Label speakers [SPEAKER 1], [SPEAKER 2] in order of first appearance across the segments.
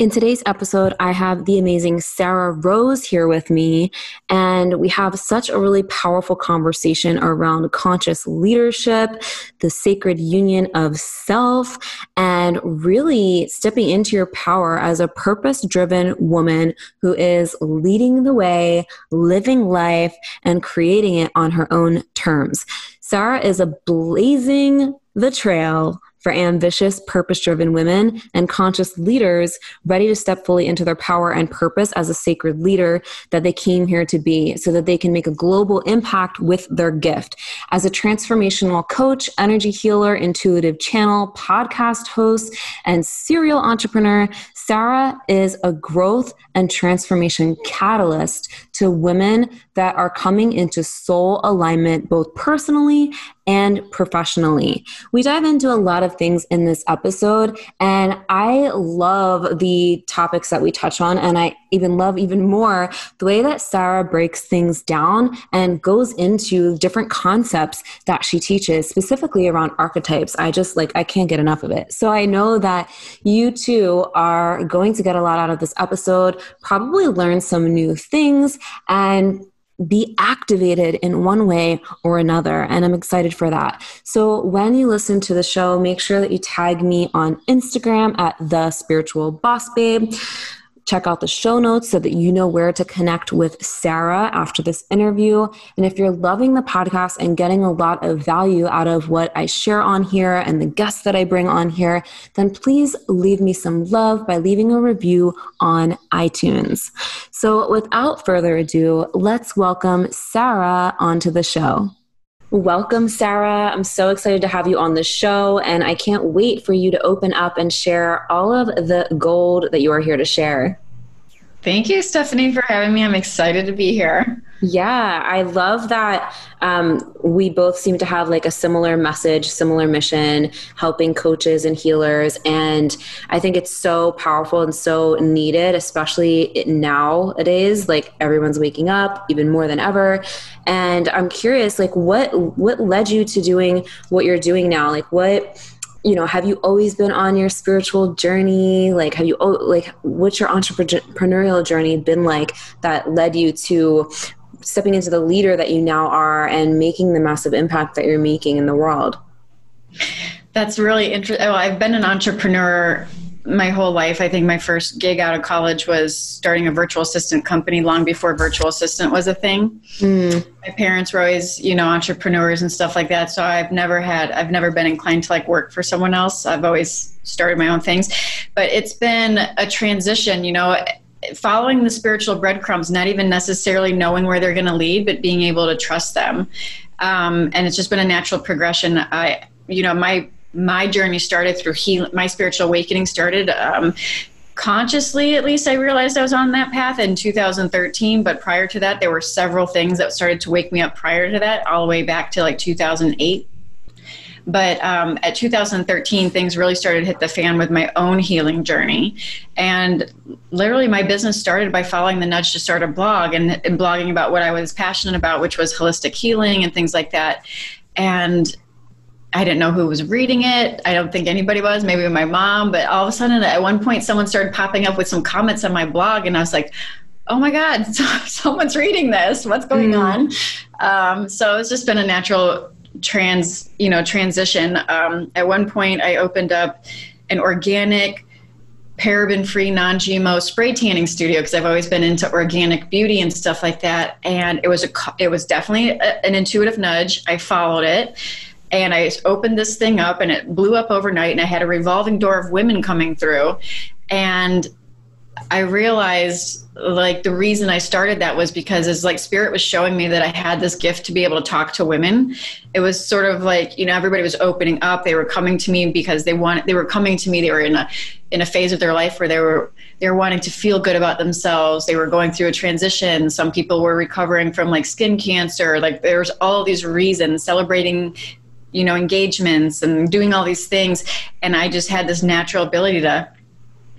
[SPEAKER 1] In today's episode, I have the amazing Sarah Rose here with me, and we have such a really powerful conversation around conscious leadership, the sacred union of self, and really stepping into your power as a purpose driven woman who is leading the way, living life, and creating it on her own terms. Sarah is a blazing the trail for ambitious, purpose driven women and conscious leaders ready to step fully into their power and purpose as a sacred leader that they came here to be so that they can make a global impact with their gift. As a transformational coach, energy healer, intuitive channel, podcast host, and serial entrepreneur, Sarah is a growth and transformation catalyst to women that are coming into soul alignment both personally and professionally. We dive into a lot of things in this episode, and I love the topics that we touch on, and I even love even more the way that Sarah breaks things down and goes into different concepts that she teaches, specifically around archetypes. I just like, I can't get enough of it. So I know that you too are going to get a lot out of this episode, probably learn some new things, and be activated in one way or another. And I'm excited for that. So when you listen to the show, make sure that you tag me on Instagram at the spiritual boss babe. Check out the show notes so that you know where to connect with Sarah after this interview. And if you're loving the podcast and getting a lot of value out of what I share on here and the guests that I bring on here, then please leave me some love by leaving a review on iTunes. So without further ado, let's welcome Sarah onto the show. Welcome, Sarah. I'm so excited to have you on the show, and I can't wait for you to open up and share all of the gold that you are here to share.
[SPEAKER 2] Thank you, Stephanie, for having me. I'm excited to be here.
[SPEAKER 1] Yeah, I love that um, we both seem to have like a similar message, similar mission, helping coaches and healers. And I think it's so powerful and so needed, especially nowadays. Like everyone's waking up even more than ever. And I'm curious, like, what what led you to doing what you're doing now? Like, what you know have you always been on your spiritual journey like have you like what's your entrepreneurial journey been like that led you to stepping into the leader that you now are and making the massive impact that you're making in the world?
[SPEAKER 2] That's really interesting. Well, oh, I've been an entrepreneur my whole life. I think my first gig out of college was starting a virtual assistant company long before virtual assistant was a thing. Mm. My parents were always, you know, entrepreneurs and stuff like that. So I've never had, I've never been inclined to like work for someone else. I've always started my own things. But it's been a transition, you know, following the spiritual breadcrumbs, not even necessarily knowing where they're going to lead, but being able to trust them. Um, and it's just been a natural progression. I, you know, my my journey started through healing. My spiritual awakening started um, consciously. At least I realized I was on that path in 2013. But prior to that, there were several things that started to wake me up. Prior to that, all the way back to like 2008. But um, at 2013, things really started to hit the fan with my own healing journey. And literally, my business started by following the nudge to start a blog and, and blogging about what I was passionate about, which was holistic healing and things like that. And I didn't know who was reading it. I don't think anybody was, maybe my mom. But all of a sudden, at one point, someone started popping up with some comments on my blog, and I was like, oh my God, someone's reading this. What's going mm. on? Um, so it's just been a natural trans you know transition um, at one point i opened up an organic paraben free non GMO spray tanning studio because I've always been into organic beauty and stuff like that and it was a it was definitely a, an intuitive nudge I followed it and I opened this thing up and it blew up overnight and I had a revolving door of women coming through and I realized like the reason I started that was because it's like spirit was showing me that I had this gift to be able to talk to women. It was sort of like, you know, everybody was opening up. They were coming to me because they wanted they were coming to me. They were in a in a phase of their life where they were they were wanting to feel good about themselves. They were going through a transition. Some people were recovering from like skin cancer. Like there's all these reasons celebrating you know engagements and doing all these things. And I just had this natural ability to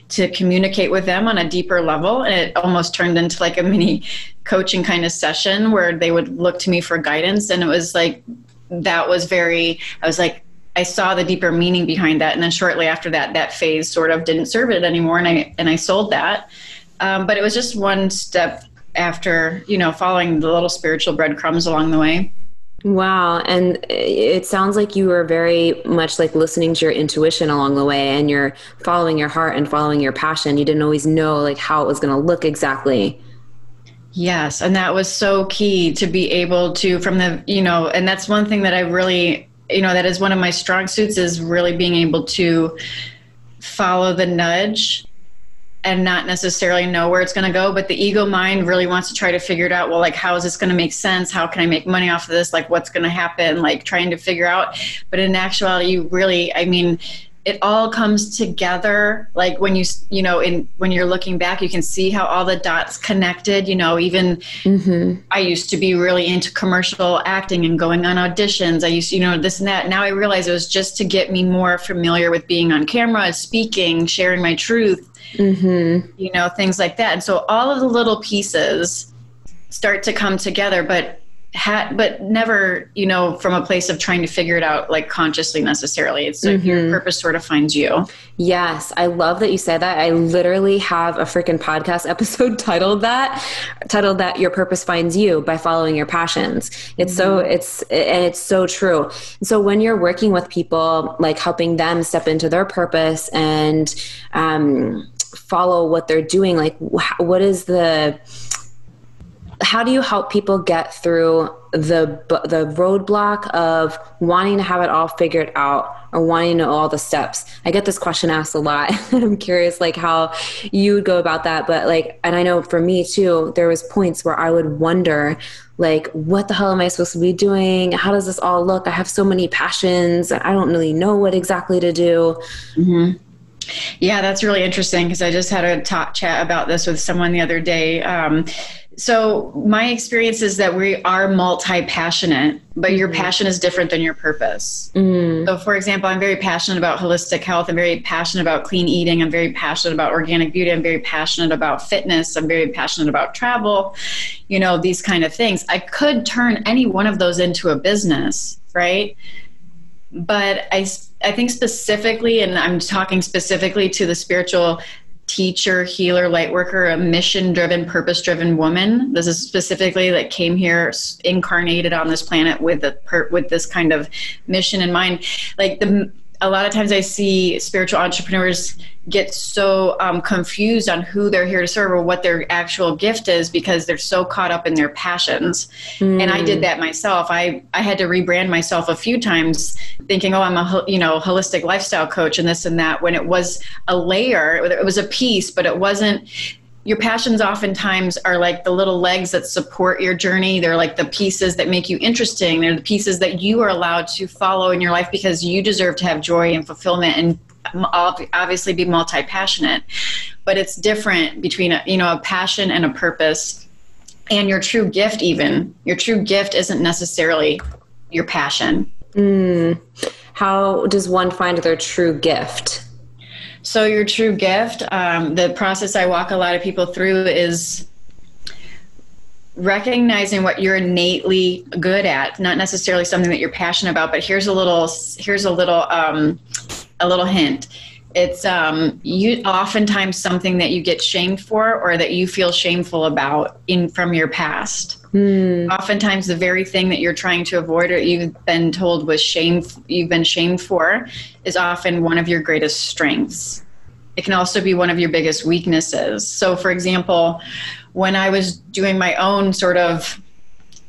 [SPEAKER 2] to communicate with them on a deeper level. And it almost turned into like a mini coaching kind of session where they would look to me for guidance. And it was like that was very i was like i saw the deeper meaning behind that. And then shortly after that that phase sort of didn't serve it anymore. And i and i sold that. Um, but it was just one step after you know following the little spiritual breadcrumbs along the way
[SPEAKER 1] Wow. And it sounds like you were very much like listening to your intuition along the way and you're following your heart and following your passion. You didn't always know like how it was going to look exactly.
[SPEAKER 2] Yes. And that was so key to be able to, from the, you know, and that's one thing that I really, you know, that is one of my strong suits is really being able to follow the nudge and not necessarily know where it's going to go but the ego mind really wants to try to figure it out well like how is this going to make sense? How can i make money off of this? Like what's going to happen? Like trying to figure out. But in actuality you really i mean it all comes together like when you you know in when you're looking back you can see how all the dots connected you know even mm-hmm. i used to be really into commercial acting and going on auditions i used to, you know this and that now i realize it was just to get me more familiar with being on camera speaking sharing my truth mm-hmm. you know, things like that. And so all of the little pieces start to come together, but had but never you know from a place of trying to figure it out like consciously necessarily. It's like mm-hmm. your purpose sort of finds you.
[SPEAKER 1] Yes. I love that you said that. I literally have a freaking podcast episode titled that titled that your purpose finds you by following your passions. It's mm-hmm. so it's and it's so true. So when you're working with people like helping them step into their purpose and um follow what they're doing like what is the how do you help people get through the the roadblock of wanting to have it all figured out or wanting to know all the steps? I get this question asked a lot. And i'm curious like how you would go about that. But like and i know for me too there was points where i would wonder like what the hell am i supposed to be doing? How does this all look? I have so many passions. And i don't really know what exactly to do. Mm-hmm.
[SPEAKER 2] Yeah, that's really interesting because I just had a talk chat about this with someone the other day. Um, so my experience is that we are multi-passionate, but your mm-hmm. passion is different than your purpose. Mm. So, for example, I'm very passionate about holistic health. I'm very passionate about clean eating. I'm very passionate about organic beauty. I'm very passionate about fitness. I'm very passionate about travel. You know, these kind of things. I could turn any one of those into a business, right? But I I think specifically, and I'm talking specifically to the spiritual teacher, healer, light worker, a mission driven, purpose driven woman. This is specifically that came here incarnated on this planet with a with this kind of mission in mind. Like the a lot of times I see spiritual entrepreneurs get so um, confused on who they're here to serve or what their actual gift is because they're so caught up in their passions. Mm. And I did that myself. I, I had to rebrand myself a few times thinking, oh, I'm a, you know, holistic lifestyle coach and this and that when it was a layer, it was a piece, but it wasn't, your passions oftentimes are like the little legs that support your journey. They're like the pieces that make you interesting. They're the pieces that you are allowed to follow in your life because you deserve to have joy and fulfillment and obviously be multi-passionate but it's different between a, you know a passion and a purpose and your true gift even your true gift isn't necessarily your passion mm.
[SPEAKER 1] how does one find their true gift
[SPEAKER 2] so your true gift um, the process i walk a lot of people through is recognizing what you're innately good at not necessarily something that you're passionate about but here's a little here's a little um, a little hint. It's um, you oftentimes something that you get shamed for or that you feel shameful about in from your past mm. oftentimes the very thing that you're trying to avoid or you've been told was shame you've been shamed for is often one of your greatest strengths it can also be one of your biggest weaknesses. So, for example, when I was doing my own sort of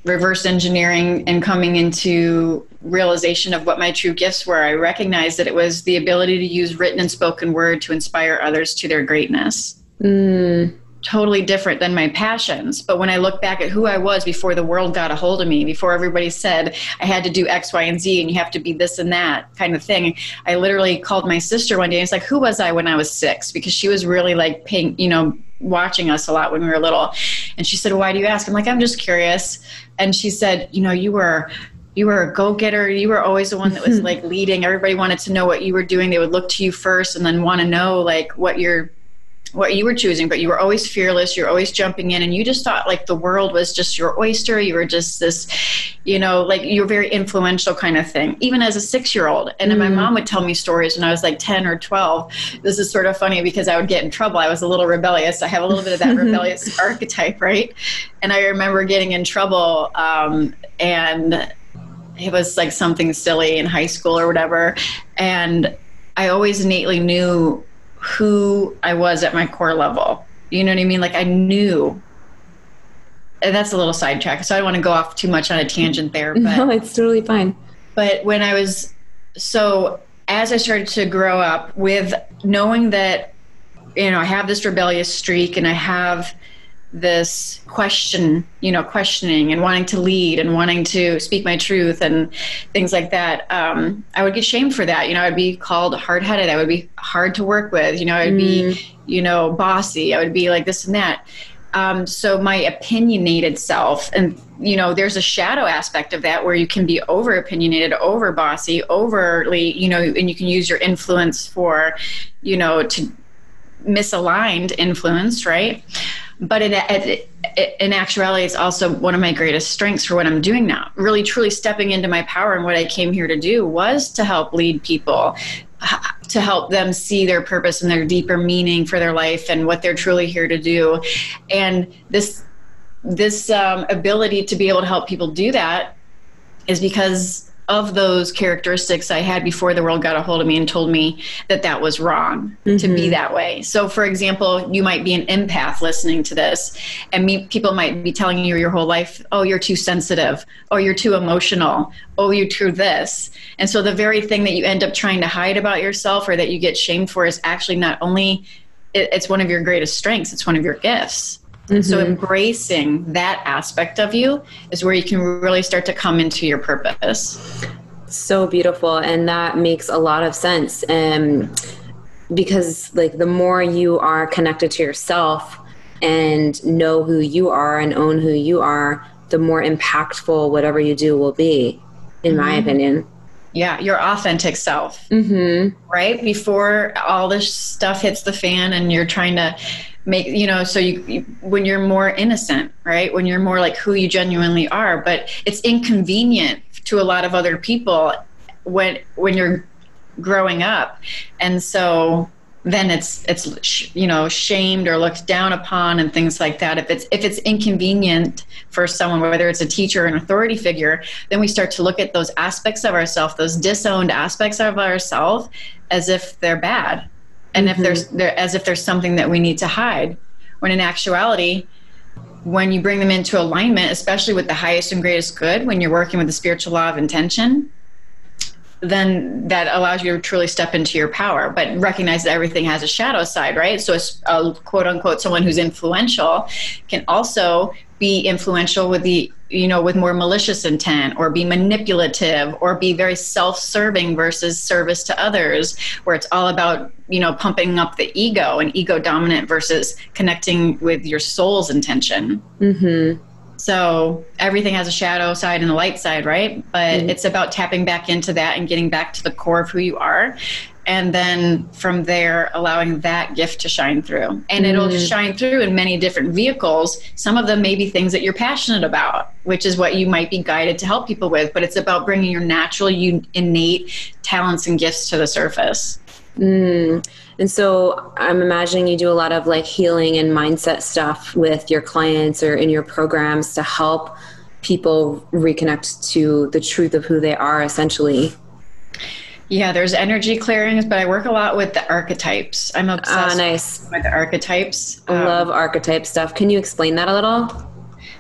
[SPEAKER 2] reverse engineering and coming into realization of what my true gifts were, I recognized that it was the ability to use written and spoken word to inspire others to their greatness. Mm totally different than my passions. But when I look back at who I was before the world got a hold of me, before everybody said I had to do X, Y, and Z and you have to be this and that kind of thing, I literally called my sister one day and it's like, who was I when I was six? Because she was really like paying, you know, watching us a lot when we were little. And she said, Why do you ask? I'm like, I'm just curious. And she said, You know, you were you were a go-getter you were always the one that was like leading everybody wanted to know what you were doing they would look to you first and then want to know like what your what you were choosing, but you were always fearless. You're always jumping in, and you just thought like the world was just your oyster. You were just this, you know, like you're very influential kind of thing, even as a six year old. And mm. my mom would tell me stories when I was like 10 or 12. This is sort of funny because I would get in trouble. I was a little rebellious. I have a little bit of that rebellious archetype, right? And I remember getting in trouble, um, and it was like something silly in high school or whatever. And I always innately knew who I was at my core level. You know what I mean? Like I knew. And that's a little sidetrack. So I don't want to go off too much on a tangent there. But,
[SPEAKER 1] no, it's totally fine.
[SPEAKER 2] But when I was so as I started to grow up with knowing that, you know, I have this rebellious streak and I have this question, you know, questioning and wanting to lead and wanting to speak my truth and things like that. Um, I would get shamed for that. You know, I'd be called hard headed. I would be hard to work with. You know, I'd mm. be, you know, bossy. I would be like this and that. Um, so my opinionated self, and you know, there's a shadow aspect of that where you can be over opinionated, over bossy, overly, you know, and you can use your influence for, you know, to misaligned influence, right? but in, in actuality it's also one of my greatest strengths for what i'm doing now really truly stepping into my power and what i came here to do was to help lead people to help them see their purpose and their deeper meaning for their life and what they're truly here to do and this this um, ability to be able to help people do that is because of those characteristics I had before the world got a hold of me and told me that that was wrong mm-hmm. to be mm-hmm. that way. So, for example, you might be an empath listening to this, and me, people might be telling you your whole life, oh, you're too sensitive, oh, you're too emotional, oh, you're too this. And so, the very thing that you end up trying to hide about yourself or that you get shamed for is actually not only it's one of your greatest strengths, it's one of your gifts. Mm-hmm. So embracing that aspect of you is where you can really start to come into your purpose.
[SPEAKER 1] So beautiful. And that makes a lot of sense. Um, because like the more you are connected to yourself and know who you are and own who you are, the more impactful whatever you do will be, in mm-hmm. my opinion.
[SPEAKER 2] Yeah, your authentic self. Mm-hmm. Right? Before all this stuff hits the fan and you're trying to make you know so you, you, when you're more innocent right? When you're more like who you genuinely are but it's inconvenient to a lot of other people when when you're growing up. And so then it's it's you know shamed or looked down upon and things like that. If it's if it's inconvenient for someone whether it's a teacher or an authority figure then we start to look at those aspects of ourselves those disowned aspects of ourselves as if they're bad and mm-hmm. if there's there as if there's something that we need to hide when in actuality when you bring them into alignment especially with the highest and greatest good when you're working with the spiritual law of intention then that allows you to truly step into your power but recognize that everything has a shadow side right so a, a quote unquote someone who's influential can also be influential with the you know with more malicious intent or be manipulative or be very self-serving versus service to others where it's all about you know pumping up the ego and ego dominant versus connecting with your soul's intention mm-hmm. So everything has a shadow side and a light side right but mm-hmm. it's about tapping back into that and getting back to the core of who you are and then from there allowing that gift to shine through and it'll mm. shine through in many different vehicles some of them may be things that you're passionate about which is what you might be guided to help people with but it's about bringing your natural you innate talents and gifts to the surface
[SPEAKER 1] mm. And so i'm imagining you do a lot of like healing and mindset stuff with your clients or in your programs to help people reconnect to the truth of who they are essentially
[SPEAKER 2] Yeah, there's energy clearings, but I work a lot with the archetypes. I'm obsessed
[SPEAKER 1] ah, nice.
[SPEAKER 2] with the archetypes.
[SPEAKER 1] I um, love archetype stuff. Can you explain that a little?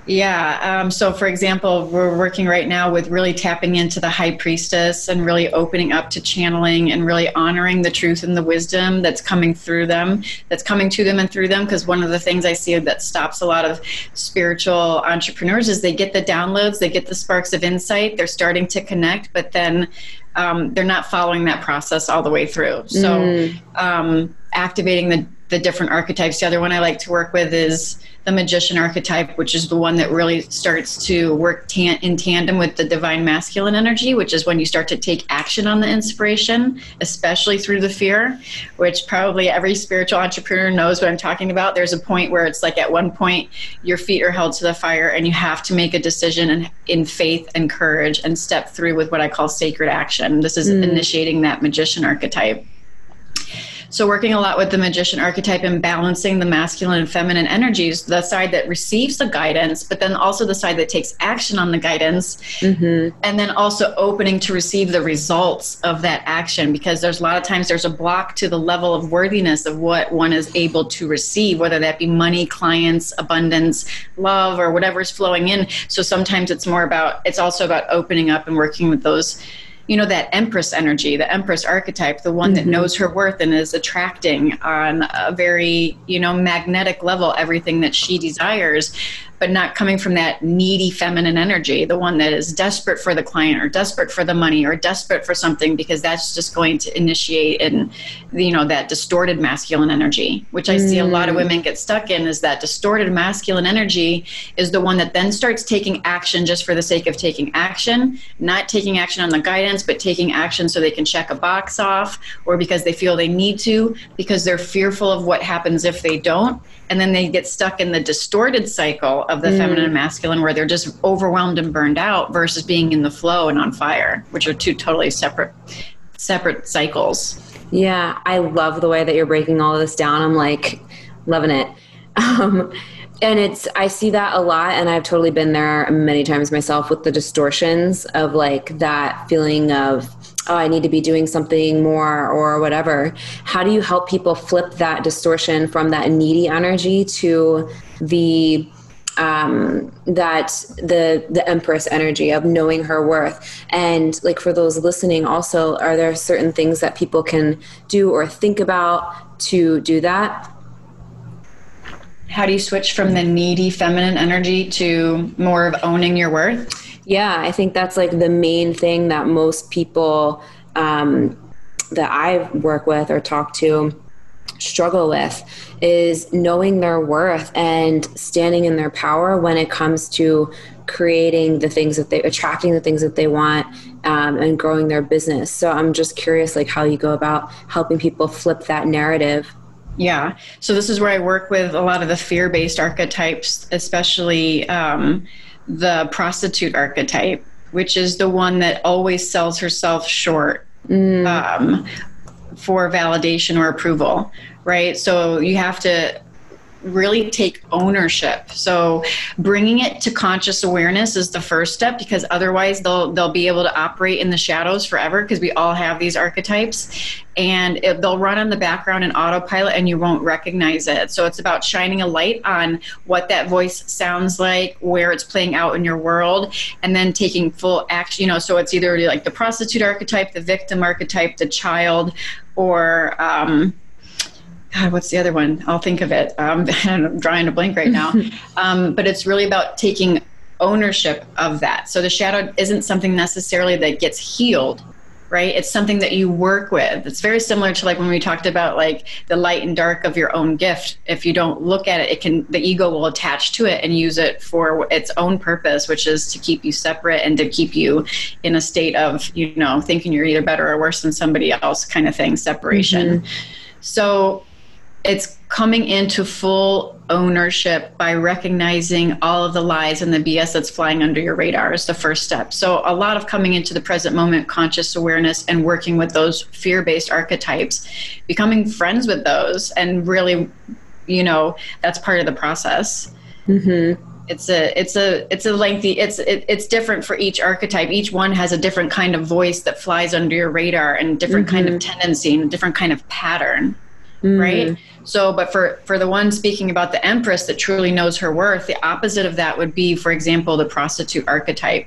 [SPEAKER 2] Yeah. Um, so, for example, we're working right now with really tapping into the high priestess and really opening up to channeling and really honoring the truth and the wisdom that's coming through them, that's coming to them and through them. Because one of the things I see that stops a lot of spiritual entrepreneurs is they get the downloads, they get the sparks of insight, they're starting to connect, but then um, they're not following that process all the way through. So, mm. um, activating the, the different archetypes. The other one I like to work with is the magician archetype, which is the one that really starts to work tan- in tandem with the divine masculine energy, which is when you start to take action on the inspiration, especially through the fear, which probably every spiritual entrepreneur knows what I'm talking about. There's a point where it's like at one point your feet are held to the fire and you have to make a decision in, in faith and courage and step through with what I call sacred action. This is mm. initiating that magician archetype. So, working a lot with the magician archetype and balancing the masculine and feminine energies, the side that receives the guidance, but then also the side that takes action on the guidance, mm-hmm. and then also opening to receive the results of that action. Because there's a lot of times there's a block to the level of worthiness of what one is able to receive, whether that be money, clients, abundance, love, or whatever is flowing in. So, sometimes it's more about, it's also about opening up and working with those you know that empress energy the empress archetype the one mm-hmm. that knows her worth and is attracting on a very you know magnetic level everything that she desires but not coming from that needy feminine energy, the one that is desperate for the client or desperate for the money or desperate for something because that's just going to initiate and you know that distorted masculine energy, which I mm. see a lot of mm. women get stuck in is that distorted masculine energy is the one that then starts taking action just for the sake of taking action, not taking action on the guidance, but taking action so they can check a box off or because they feel they need to because they're fearful of what happens if they don't and then they get stuck in the distorted cycle of the mm. feminine and masculine where they're just overwhelmed and burned out versus being in the flow and on fire which are two totally separate separate cycles.
[SPEAKER 1] Yeah i love the way that you're breaking all of this down. I'm like loving it. Um, and it's i see that a lot and i've totally been there many times myself with the distortions of like that feeling of oh, I need to be doing something more or whatever. How do you help people flip that distortion from that needy energy to the um, that the the empress energy of knowing her worth? And like for those listening also are there certain things that people can do or think about to do that?
[SPEAKER 2] How do you switch from the needy feminine energy to more of owning your worth
[SPEAKER 1] yeah, I think that's like the main thing that most people um, that I work with or talk to struggle with is knowing their worth and standing in their power when it comes to creating the things that they attracting the things that they want um, and growing their business. So i'm just curious like how you go about helping people flip that narrative.
[SPEAKER 2] Yeah. So this is where i work with a lot of the fear-based archetypes especially um, the prostitute archetype, which is the one that always sells herself short mm. um, for validation or approval, right? So you have to really take ownership. So bringing it to conscious awareness is the first step because otherwise they'll they'll be able to operate in the shadows forever because we all have these archetypes and it, they'll run on the background in autopilot and you won't recognize it. So it's about shining a light on what that voice sounds like, where it's playing out in your world and then taking full action, you know, so it's either like the prostitute archetype, the victim archetype, the child or um, God, what's the other one? I'll think of it. Um, I'm drawing a blank right now. um, but it's really about taking ownership of that. So the shadow isn't something necessarily that gets healed, right? It's something that you work with. It's very similar to like when we talked about like the light and dark of your own gift. If you don't look at it, it can the ego will attach to it and use it for its own purpose, which is to keep you separate and to keep you in a state of you know thinking you're either better or worse than somebody else, kind of thing, separation. Mm-hmm. So it's coming into full ownership by recognizing all of the lies and the BS that's flying under your radar is the first step. So, a lot of coming into the present moment, conscious awareness, and working with those fear based archetypes, becoming friends with those, and really, you know, that's part of the process.
[SPEAKER 1] Mm-hmm.
[SPEAKER 2] it's a it's a it's a lengthy it's it, it's different for each archetype each one has a different kind of voice that flies under your radar and different mm-hmm. kind of mm-hmm. tendency and a different kind of pattern mm. right so but for for the one speaking about the empress that truly knows her worth the opposite of that would be for example the prostitute archetype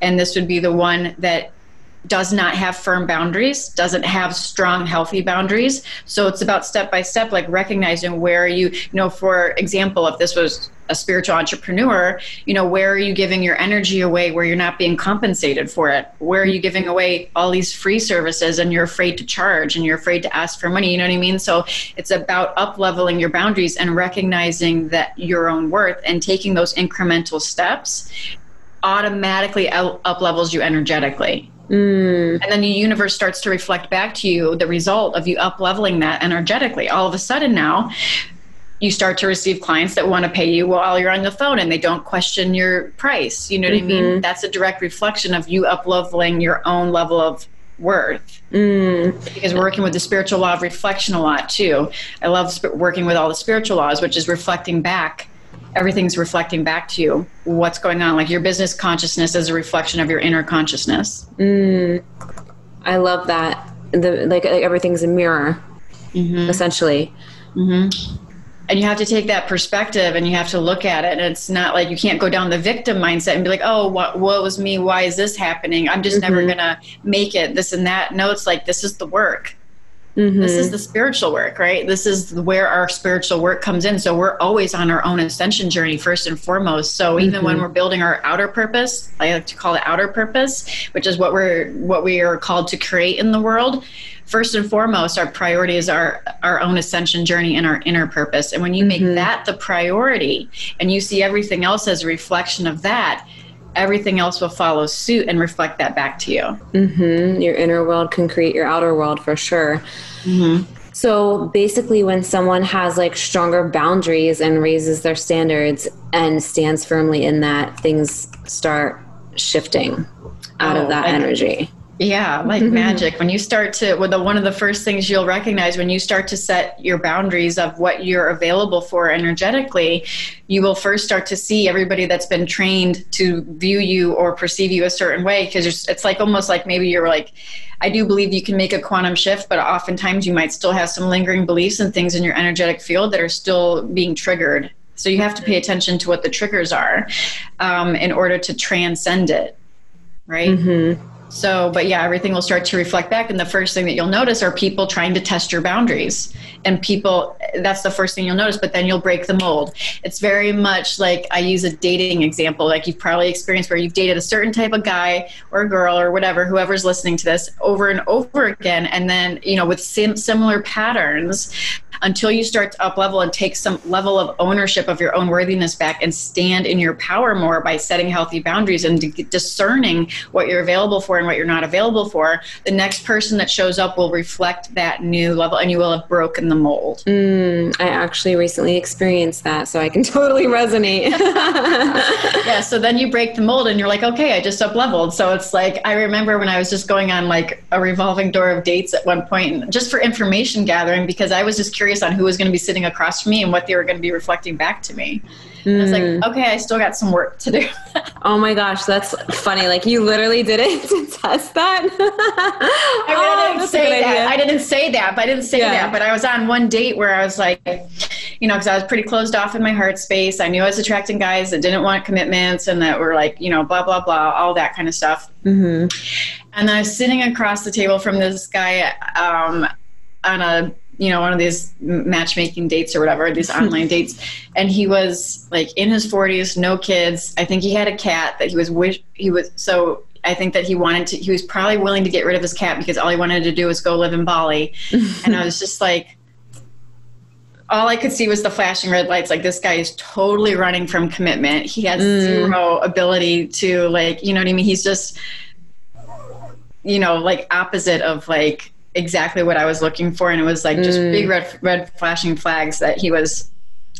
[SPEAKER 2] and this would be the one that does not have firm boundaries, doesn't have strong, healthy boundaries. So it's about step by step, like recognizing where you, you know, for example, if this was a spiritual entrepreneur, you know, where are you giving your energy away where you're not being compensated for it? Where are you giving away all these free services and you're afraid to charge and you're afraid to ask for money? You know what I mean? So it's about up leveling your boundaries and recognizing that your own worth and taking those incremental steps automatically up levels you energetically Mm. And then the universe starts to reflect back to you the result of you up leveling that energetically. All of a sudden now, you start to receive clients that want to pay you while you're on the phone and they don't question your price. You know what mm-hmm. I mean? Mm-hmm. That's a direct reflection of you up leveling your own level of worth. Mm. Because we're working with the spiritual law of reflection a lot too. I love sp- working with all the spiritual laws, which is reflecting back everything's reflecting back to you. What's going on? Like your business consciousness is a reflection of your inner consciousness. Mm,
[SPEAKER 1] i love that. The like, like everything's a mirror mm-hmm. essentially. Mm-hmm.
[SPEAKER 2] and you have to take that perspective and you have to look at it. And it's not like you can't go down the victim mindset and be like oh what, what was me. Why is this happening? I'm just mm-hmm. never gonna make it this and that. No it's like this is the work Mm-hmm. This is mm-hmm. the spiritual work, right? This is where our spiritual work comes in. So we're always on our own ascension journey, first and foremost. So even mm-hmm. when we're building our outer purpose, I like to call it outer purpose, which is what we're what we are called to create in the world. First and foremost, our priority is our our own ascension journey and our inner purpose. And when you mm-hmm. make that the priority, and you see everything else as a reflection of that, everything else will follow suit and reflect that back to you.
[SPEAKER 1] Mm-hmm. Your inner world can create your outer world for sure. Mm-hmm. So basically, when someone has like stronger boundaries and raises their standards and stands firmly in that, things start shifting out oh, of that energy.
[SPEAKER 2] Yeah, like magic. When you start to, well, the, one of the first things you'll recognize when you start to set your boundaries of what you're available for energetically, you will first start to see everybody that's been trained to view you or perceive you a certain way. Because it's like almost like maybe you're like, I do believe you can make a quantum shift, but oftentimes you might still have some lingering beliefs and things in your energetic field that are still being triggered. So you have to pay attention to what the triggers are um, in order to transcend it, right? Mm-hmm. So, but yeah, everything will start to reflect back. And the first thing that you'll notice are people trying to test your boundaries. And people, that's the first thing you'll notice, but then you'll break the mold. It's very much like I use a dating example, like you've probably experienced where you've dated a certain type of guy or a girl or whatever, whoever's listening to this over and over again. And then, you know, with sim- similar patterns, until you start to up level and take some level of ownership of your own worthiness back and stand in your power more by setting healthy boundaries and discerning what you're available for and what you're not available for, the next person that shows up will reflect that new level and you will have broken the mold.
[SPEAKER 1] Mm, I actually recently experienced that, so I can totally resonate.
[SPEAKER 2] yeah, so then you break the mold and you're like, okay, I just up leveled. So it's like, I remember when I was just going on like a revolving door of dates at one point, just for information gathering, because I was just curious curious on who was going to be sitting across from me and what they were going to be reflecting back to me. Mm. I was like, hmm. okay, I still got some work to do.
[SPEAKER 1] oh my gosh, that's funny. Like you literally did it to test that.
[SPEAKER 2] I, mean, oh, I didn't say that. Idea. I didn't say that, but I didn't say yeah. that. But I was on one date where I was like, you know, because I was pretty closed off in my heart space. I knew I was attracting guys that didn't want commitments and that were like, you know, blah blah blah, all that kind of stuff. Mm-hmm. And I was sitting across the table from this guy um, on a you know one of these matchmaking dates or whatever these online dates and he was like in his 40s no kids i think he had a cat that he was wish he was so i think that he wanted to he was probably willing to get rid of his cat because all he wanted to do was go live in bali and i was just like all I could see was the flashing red lights. Like this guy is totally running from commitment. He has mm. zero ability to like, you know what I mean? He's just, you know, like opposite of like exactly what I was looking for, and it was like just mm. big red red flashing flags that he was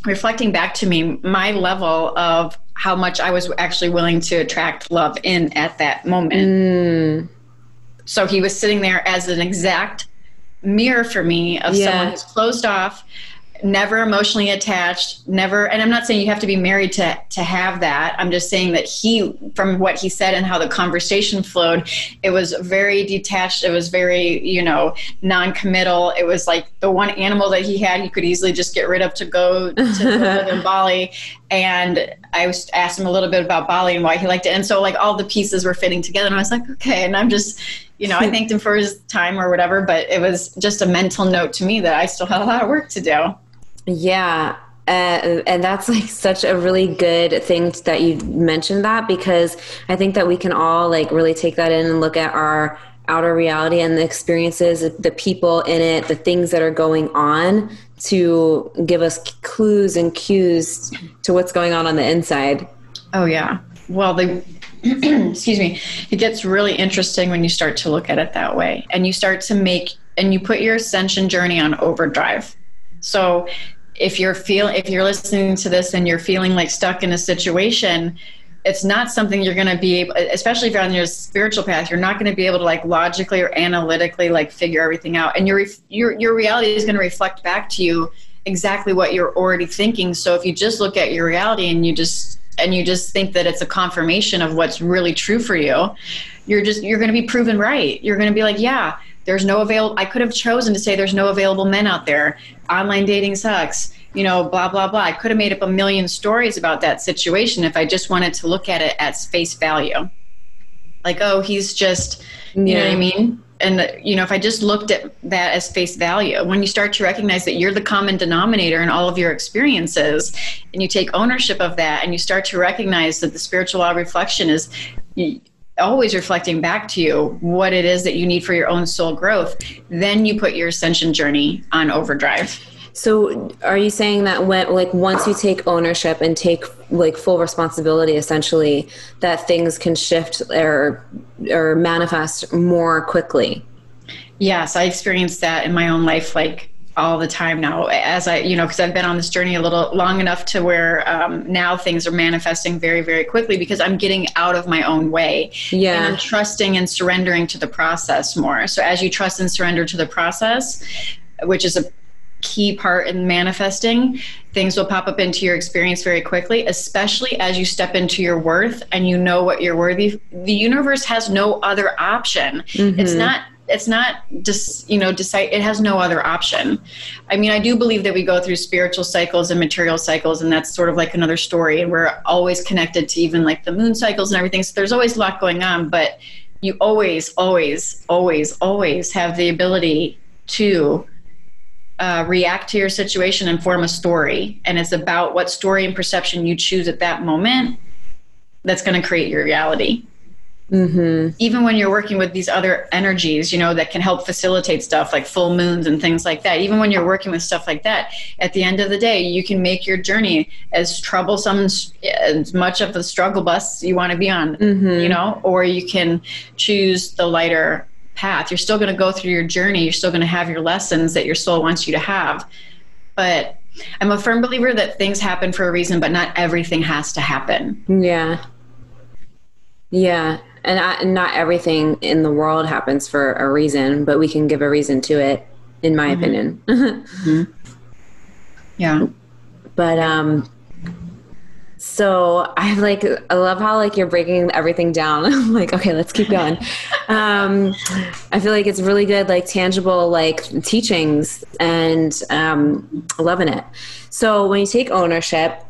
[SPEAKER 2] reflecting back to me my level of how much I was actually willing to attract love in at that moment. Mm. So he was sitting there as an exact mirror for me of yeah. someone who's closed off never emotionally attached never and i'm not saying you have to be married to to have that. I'm just saying that he from what he said and how the conversation flowed it was very detached. It was very you know non-committal. It was like the one animal that he had he could easily just get rid of to go to live in bali. And i was asked him a little bit about bali and why he liked it. And so like all the pieces were fitting together. And i was like okay. And i'm just you know i thanked him for his time or whatever but it was just a mental note to me that i still had a lot of work to do
[SPEAKER 1] yeah. Uh, and that's like such a really good thing that you mentioned that because I think that we can all like really take that in and look at our outer reality and the experiences, the people in it, the things that are going on to give us clues and cues to what's going on on the inside.
[SPEAKER 2] Oh, yeah. Well, the excuse me, it gets really interesting when you start to look at it that way and you start to make and you put your ascension journey on overdrive. So if you're feel if you're listening to this and you're feeling like stuck in a situation it's not something you're going to be able especially if you're on your spiritual path you're not going to be able to like logically or analytically like figure everything out. And your your your reality is going to reflect back to you exactly what you're already thinking. So if you just look at your reality and you just and you just think that it's a confirmation of what's really true for you you're just you're going to be proven right. You're going to be like yeah there's no available i could have chosen to say there's no available men out there. Online dating sucks you know blah blah blah. I could have made up a million stories about that situation if i just wanted to look at it at face value. Like oh he's just you yeah. know what i mean? And you know if i just looked at that as face value when you start to recognize that you're the common denominator in all of your experiences and you take ownership of that and you start to recognize that the spiritual law reflection is always reflecting back to you what it is that you need for your own soul growth, then you put your ascension journey on overdrive.
[SPEAKER 1] So, are you saying that when, like, once you take ownership and take like full responsibility, essentially, that things can shift or or manifest more quickly?
[SPEAKER 2] Yes, I experienced that in my own life. Like, all the time now as i you know because i've been on this journey a little long enough to where um, now things are manifesting very very quickly because i'm getting out of my own way
[SPEAKER 1] yeah.
[SPEAKER 2] And i'm trusting and surrendering to the process more. So as you trust and surrender to the process which is a key part in manifesting things will pop up into your experience very quickly especially as you step into your worth and you know what you're worthy the universe has no other option. Mm-hmm. it's not it's not just you know decide it has no other option. I mean i do believe that we go through spiritual cycles and material cycles and that's sort of like another story and we're always connected to even like the moon cycles and everything so there's always a lot going on but you always always always always have the ability to uh, react to your situation and form a story and it's about what story and perception you choose at that moment that's going to create your reality Mm-hmm. Even when you're working with these other energies, you know, that can help facilitate stuff like full moons and things like that, even when you're working with stuff like that, at the end of the day, you can make your journey as troublesome, as much of the struggle bus you want to be on, mm-hmm. you know, or you can choose the lighter path. You're still going to go through your journey, you're still going to have your lessons that your soul wants you to have. But I'm a firm believer that things happen for a reason, but not everything has to happen.
[SPEAKER 1] Yeah. Yeah, and I, not everything in the world happens for a reason, but we can give a reason to it, in my mm-hmm. opinion. mm-hmm.
[SPEAKER 2] Yeah.
[SPEAKER 1] But um, so I like I love how like you're breaking everything down. I'm like, okay, let's keep going. um, I feel like it's really good, like tangible, like teachings, and um, loving it. So when you take ownership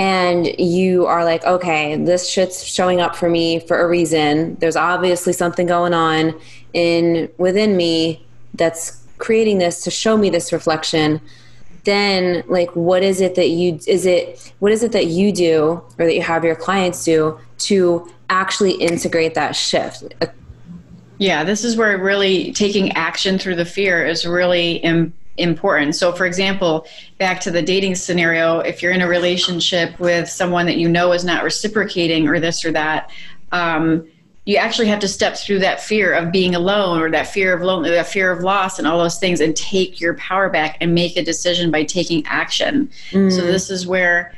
[SPEAKER 1] and you are like, okay, this shit's showing up for me for a reason. There's obviously something going on in within me that's creating this to show me this reflection. Then, like, what is it that you is it what is it that you do or that you have your clients do to actually integrate that shift?
[SPEAKER 2] Yeah, this is where really taking action through the fear is really important important. So, for example, back to the dating scenario, if you're in a relationship with someone that you know is not reciprocating or this or that, um, you actually have to step through that fear of being alone or that fear of lonely, that fear of loss, and all those things, and take your power back and make a decision by taking action. Mm. So, this is where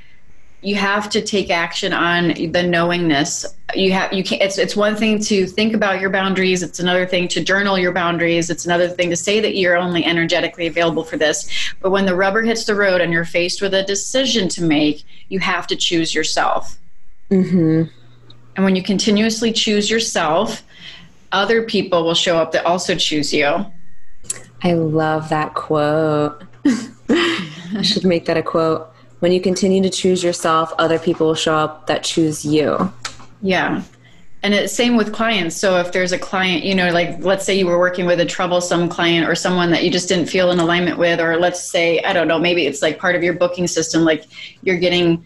[SPEAKER 2] you have to take action on the knowingness. You have you can't it's it's one thing to think about your boundaries it's another thing to journal your boundaries it's another thing to say that you're only energetically available for this. But when the rubber hits the road and you're faced with a decision to make you have to choose yourself.
[SPEAKER 1] Mm-hmm.
[SPEAKER 2] and when you continuously choose yourself other people will show up that also choose you.
[SPEAKER 1] I love that quote. I should make that a quote when you continue to choose yourself, other people will show up that choose you.
[SPEAKER 2] Yeah. And it's same with clients. So if there's a client, you know, like let's say you were working with a troublesome client or someone that you just didn't feel in alignment with, or let's say, I don't know, maybe it's like part of your booking system, like you're getting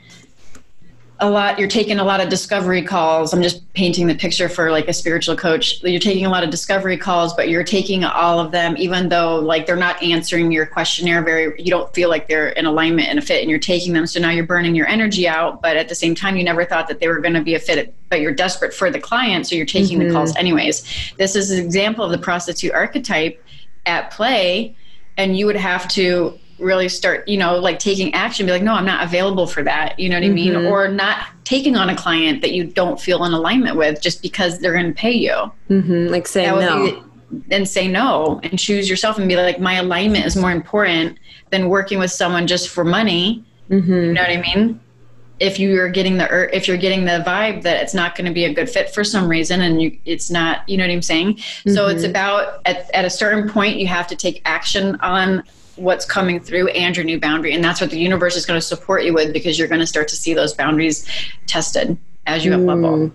[SPEAKER 2] a lot you're taking a lot of discovery calls. I'm just painting the picture for like a spiritual coach. You're taking a lot of discovery calls but you're taking all of them even though like they're not answering your questionnaire very you don't feel like they're in alignment and a fit and you're taking them. So now you're burning your energy out but at the same time you never thought that they were going to be a fit but you're desperate for the client so you're taking mm-hmm. the calls anyways. This is an example of the prostitute archetype at play and you would have to really start, you know, like taking action, be like, no, I'm not available for that. You know what. I mean? Mm-hmm. Or not taking on a client that you don't feel in alignment with just because they're going to pay you.
[SPEAKER 1] Mm-hmm. Like say no.
[SPEAKER 2] and say no and choose yourself and be like, my alignment is more important than working with someone just for money. Mm-hmm. You know what I mean? If you're getting the if you're getting the vibe that it's not going to be a good fit for some reason and you, it's not, you know what I'm saying? So it's mm-hmm. about at, at a certain point you have to take action on what's coming through and your new boundary. And that's what the universe is going to support you with because you're going to start to see those boundaries tested as you up level. Mm.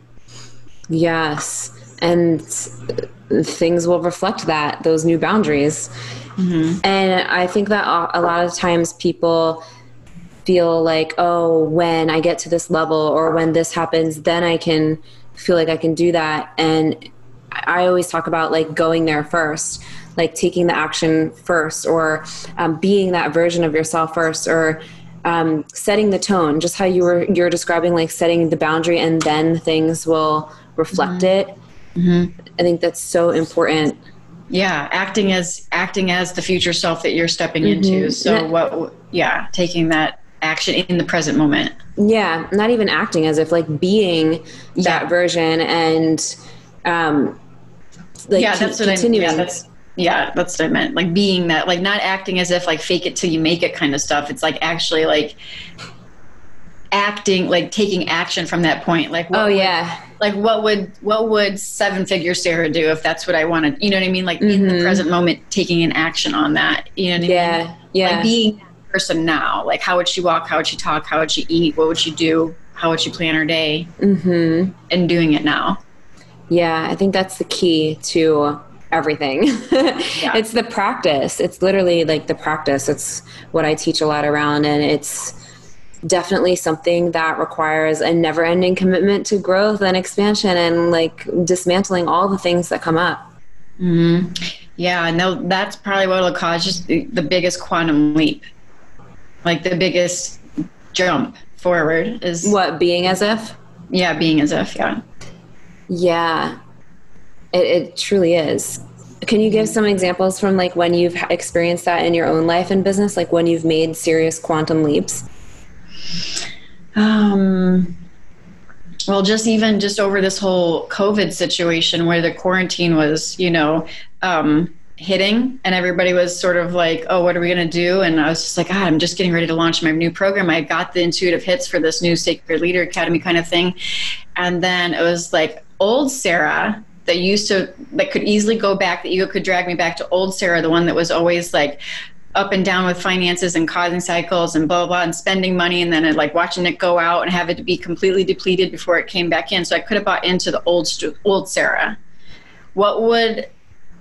[SPEAKER 1] Yes. And things will reflect that, those new boundaries. Mm-hmm. And I think that a lot of times people feel like, oh, when I get to this level or when this happens, then I can feel like I can do that. And I always talk about like going there first like taking the action first or um, being that version of yourself first or um, setting the tone just how you were you're describing like setting the boundary and then things will reflect mm-hmm. it mm-hmm. i think that's so important
[SPEAKER 2] yeah acting as acting as the future self that you're stepping mm-hmm. into so that, what yeah taking that action in the present moment
[SPEAKER 1] yeah not even acting as if like being that yeah. version and um
[SPEAKER 2] like yeah, that's continuing. I, yeah, that's yeah that's what i meant. Like being that like not acting as if like fake it till you make it kind of stuff. It's like actually like acting like taking action from that point. Like
[SPEAKER 1] oh yeah.
[SPEAKER 2] like what would what would seven figure sarah do if that's what i wanted? You know what i mean? Like mm-hmm. in the mm-hmm. present moment taking an action on that. You know what
[SPEAKER 1] yeah
[SPEAKER 2] I mean?
[SPEAKER 1] yeah.
[SPEAKER 2] Like being that person now. Like how would she walk? How would she talk? How would she eat? What would she do? How would she plan her day?
[SPEAKER 1] Mm-hmm.
[SPEAKER 2] and doing it now.
[SPEAKER 1] Yeah i think that's the key to everything. yeah. It's the practice. It's literally like the practice. It's what I teach a lot around, and it's definitely something that requires a never ending commitment to growth and expansion and like dismantling all the things that come up.
[SPEAKER 2] Mm-hmm. Yeah, no, that's probably what will cause just the, the biggest quantum leap, like the biggest jump forward is
[SPEAKER 1] what being as if.
[SPEAKER 2] Yeah, being as if. Yeah.
[SPEAKER 1] Yeah, it, it truly is. Can you give some examples from like when you've experienced that in your own life and business, like when you've made serious quantum leaps?
[SPEAKER 2] Um, well, just even just over this whole COVID situation where the quarantine was, you know, um, hitting and everybody was sort of like, oh, what are we going to do? And I was just like, ah, I'm just getting ready to launch my new program. I got the intuitive hits for this new Sacred Leader Academy kind of thing. And then it was like old Sarah that used to that could easily go back the ego could drag me back to old sarah the one that was always like up and down with finances and causing cycles and blah, blah blah and spending money and then like watching it go out and have it be completely depleted before it came back in. So i could have bought into the old old sarah. What would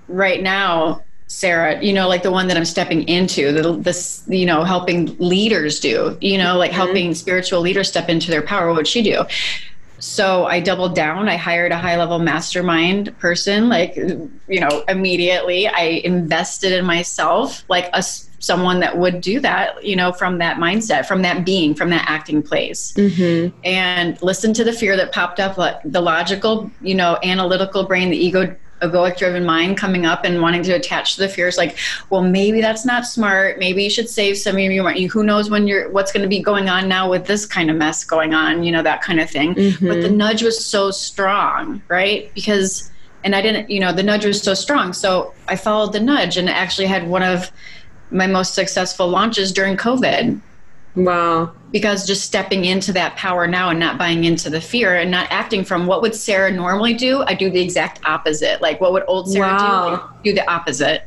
[SPEAKER 2] right now sarah you know like the one that i'm stepping into the this you know helping leaders do you know like mm-hmm. helping spiritual leaders step into their power what would she do so I doubled down. I hired a high level mastermind person, like, you know, immediately. I invested in myself, like a, someone that would do that, you know, from that mindset, from that being, from that acting place. Mm-hmm. And listen to the fear that popped up, like the logical, you know, analytical brain, the ego egoic driven mind coming up and wanting to attach to the fears like well maybe that's not smart. Maybe you should save some of your money. Who knows when you're what's going to be going on now with this kind of mess going on you know that kind of thing. Mm-hmm. but the nudge was so strong right? Because and i didn't you know the nudge was so strong. So i followed the nudge and actually had one of my most successful launches during covid
[SPEAKER 1] Wow.
[SPEAKER 2] Because just stepping into that power now and not buying into the fear and not acting from what would Sarah normally do, I do the exact opposite. Like what would old Sarah wow. do? do the opposite.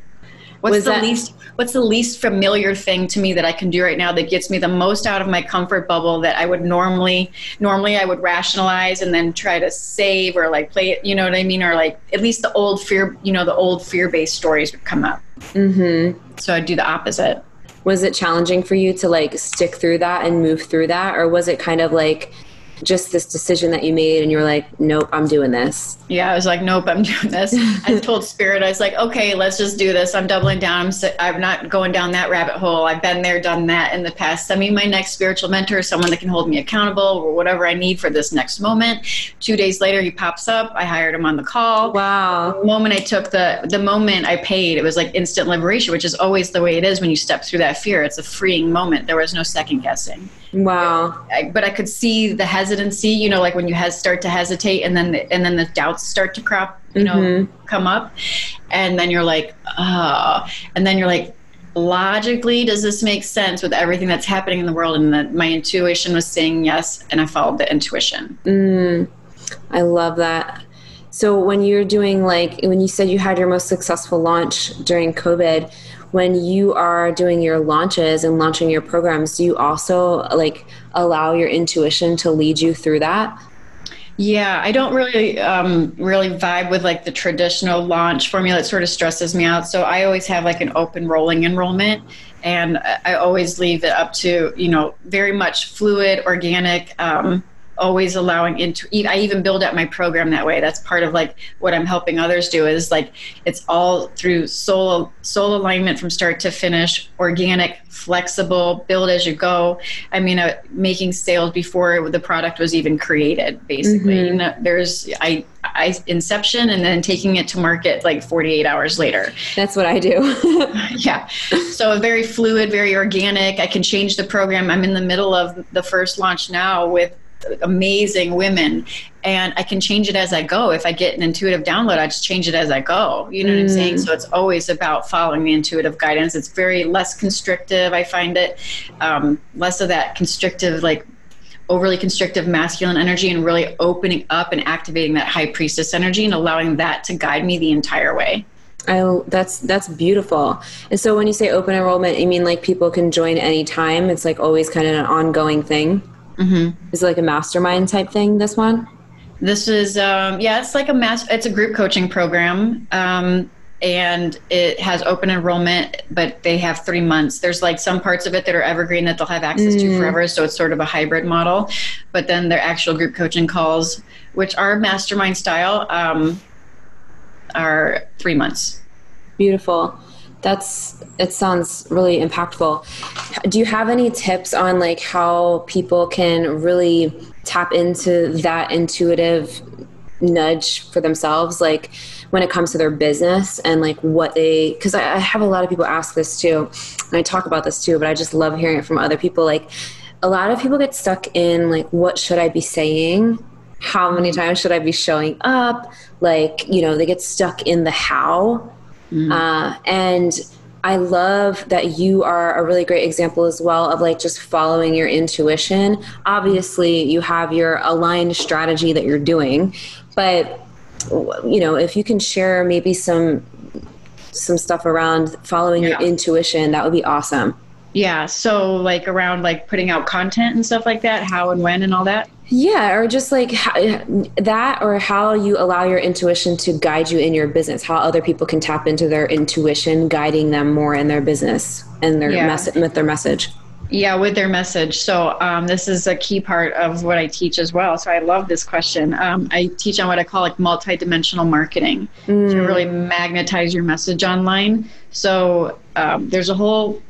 [SPEAKER 2] What's Was the that- least what's the least familiar thing to me that I can do right now that gets me the most out of my comfort bubble that I would normally normally I would rationalize and then try to save or like play it, you know what I mean? Or like at least the old fear, you know, the old fear based stories would come up.
[SPEAKER 1] Mm-hmm.
[SPEAKER 2] So I'd do the opposite
[SPEAKER 1] was it challenging for you to like stick through that and move through that? Or was it kind of like just this decision that you made and you're like nope i'm doing this.
[SPEAKER 2] Yeah i was like nope i'm doing this. I told spirit i was like okay let's just do this. I'm doubling down. I'm, I'm not going down that rabbit hole. I've been there done that in the past. Send me my next spiritual mentor someone that can hold me accountable or whatever i need for this next moment. Two days later he pops up. I hired him on the call.
[SPEAKER 1] Wow.
[SPEAKER 2] The moment i took the the moment i paid it was like instant liberation which is always the way it is when you step through that fear. It's a freeing moment. There was no second guessing
[SPEAKER 1] Wow.
[SPEAKER 2] I, but I could see the hesitancy, you know, like when you has start to hesitate and then the, and then the doubts start to crop, you know, mm-hmm. come up. And then you're like, oh, and then you're like, logically, does this make sense with everything that's happening in the world? And that my intuition was saying yes, and I followed the intuition.
[SPEAKER 1] Mm, I love that. So when you're doing like when you said you had your most successful launch during COVID, when you are doing your launches and launching your programs do you also like allow your intuition to lead you through that?
[SPEAKER 2] Yeah i don't really um, really vibe with like the traditional launch formula. It sort of stresses me out. So i always have like an open rolling enrollment and i always leave it up to you know very much fluid organic um, always allowing into i even build out my program that way that's part of like what i'm helping others do is like it's all through soul soul alignment from start to finish organic flexible build as you go i mean uh, making sales before the product was even created basically mm-hmm. you know, there's i I inception and then taking it to market like 48 hours later.
[SPEAKER 1] That's what I do.
[SPEAKER 2] yeah. So very fluid, very organic. I can change the program. I'm in the middle of the first launch now with amazing women and I can change it as I go. If I get an intuitive download, I just change it as I go. You know mm. what I'm saying? Mm. So it's always about following the intuitive guidance. It's very less constrictive. I find it um, less of that constrictive, like overly constrictive masculine energy, and really opening up and activating that high priestess energy and allowing that to guide me the entire way.
[SPEAKER 1] I that's that's beautiful. And so when you say open enrollment, you mean like people can join anytime? It's like always kind of an ongoing thing.
[SPEAKER 2] Mm-hmm.
[SPEAKER 1] Is it like a mastermind type thing? This one?
[SPEAKER 2] This is um, yeah, it's like a mass. It's a group coaching program. Um, and it has open enrollment, but they have three months. There's like some parts of it that are evergreen that they'll have access mm. to forever. So it's sort of a hybrid model. But then their actual group coaching calls, which are mastermind style, um, are three months.
[SPEAKER 1] Beautiful that's it sounds really impactful. Do you have any tips on like how people can really tap into that intuitive nudge for themselves like when it comes to their business and like what they because I, I have a lot of people ask this too and i talk about this too but i just love hearing it from other people like a lot of people get stuck in like what should i be saying? How many times should i be showing up? Like you know they get stuck in the how Mm-hmm. Uh, and I love that you are a really great example as well of like just following your intuition. Obviously, you have your aligned strategy that you're doing, but you know, if you can share maybe some some stuff around following yeah. your intuition, that would be awesome.
[SPEAKER 2] Yeah, so like around like putting out content and stuff like that, how and when and all that.
[SPEAKER 1] Yeah, or just like how, that, or how you allow your intuition to guide you in your business. How other people can tap into their intuition, guiding them more in their business and their yeah. message with their message.
[SPEAKER 2] Yeah, with their message. So um, this is a key part of what I teach as well. So I love this question. Um, I teach on what I call like multidimensional marketing mm. to really magnetize your message online. So um, there's a whole